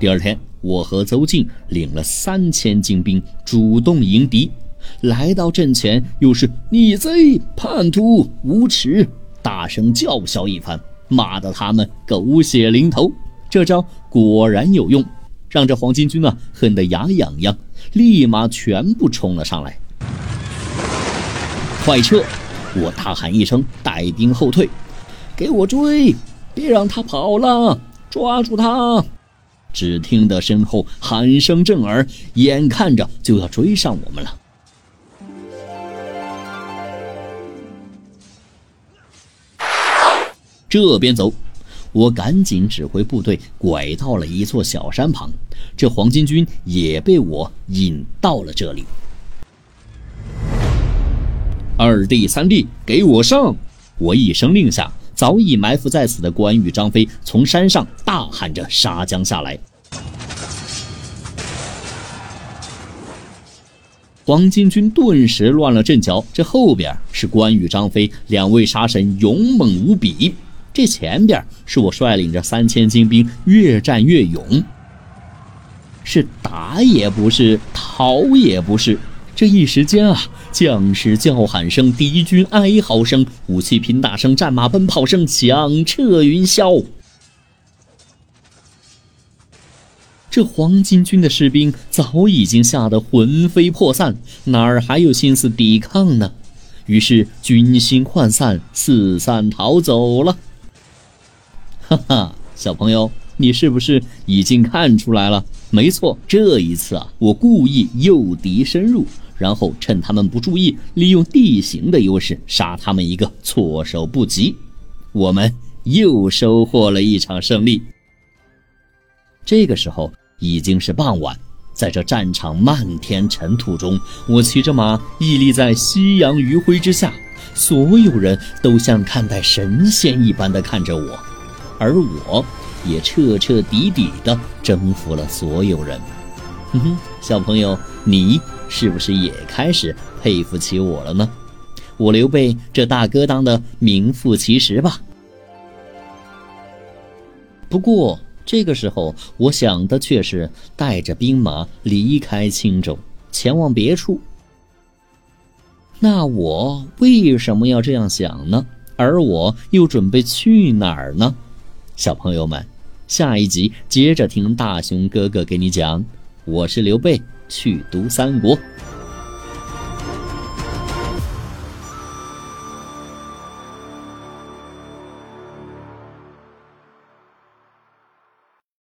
第二天，我和邹静领了三千精兵，主动迎敌。来到阵前，又是逆贼、叛徒、无耻，大声叫嚣一番，骂得他们狗血淋头。这招果然有用，让这黄巾军啊恨得牙痒痒，立马全部冲了上来。快撤！我大喊一声，带兵后退，给我追！别让他跑了，抓住他！只听得身后喊声震耳，眼看着就要追上我们了。这边走，我赶紧指挥部队拐到了一座小山旁，这黄巾军也被我引到了这里。二弟、三弟，给我上！我一声令下，早已埋伏在此的关羽、张飞从山上大喊着杀将下来。黄巾军顿时乱了阵脚，这后边是关羽、张飞两位杀神，勇猛无比。这前边是我率领着三千精兵，越战越勇，是打也不是，逃也不是。这一时间啊，将士叫喊声、敌军哀嚎声、武器拼打声、战马奔跑声响彻云霄。这黄巾军的士兵早已经吓得魂飞魄散，哪儿还有心思抵抗呢？于是军心涣散，四散逃走了。哈哈，小朋友，你是不是已经看出来了？没错，这一次啊，我故意诱敌深入，然后趁他们不注意，利用地形的优势杀他们一个措手不及。我们又收获了一场胜利。这个时候已经是傍晚，在这战场漫天尘土中，我骑着马屹立在夕阳余晖之下，所有人都像看待神仙一般的看着我。而我，也彻彻底底地征服了所有人。哼哼，小朋友，你是不是也开始佩服起我了呢？我刘备这大哥当的名副其实吧。不过这个时候，我想的却是带着兵马离开青州，前往别处。那我为什么要这样想呢？而我又准备去哪儿呢？小朋友们，下一集接着听大熊哥哥给你讲。我是刘备，去读三国。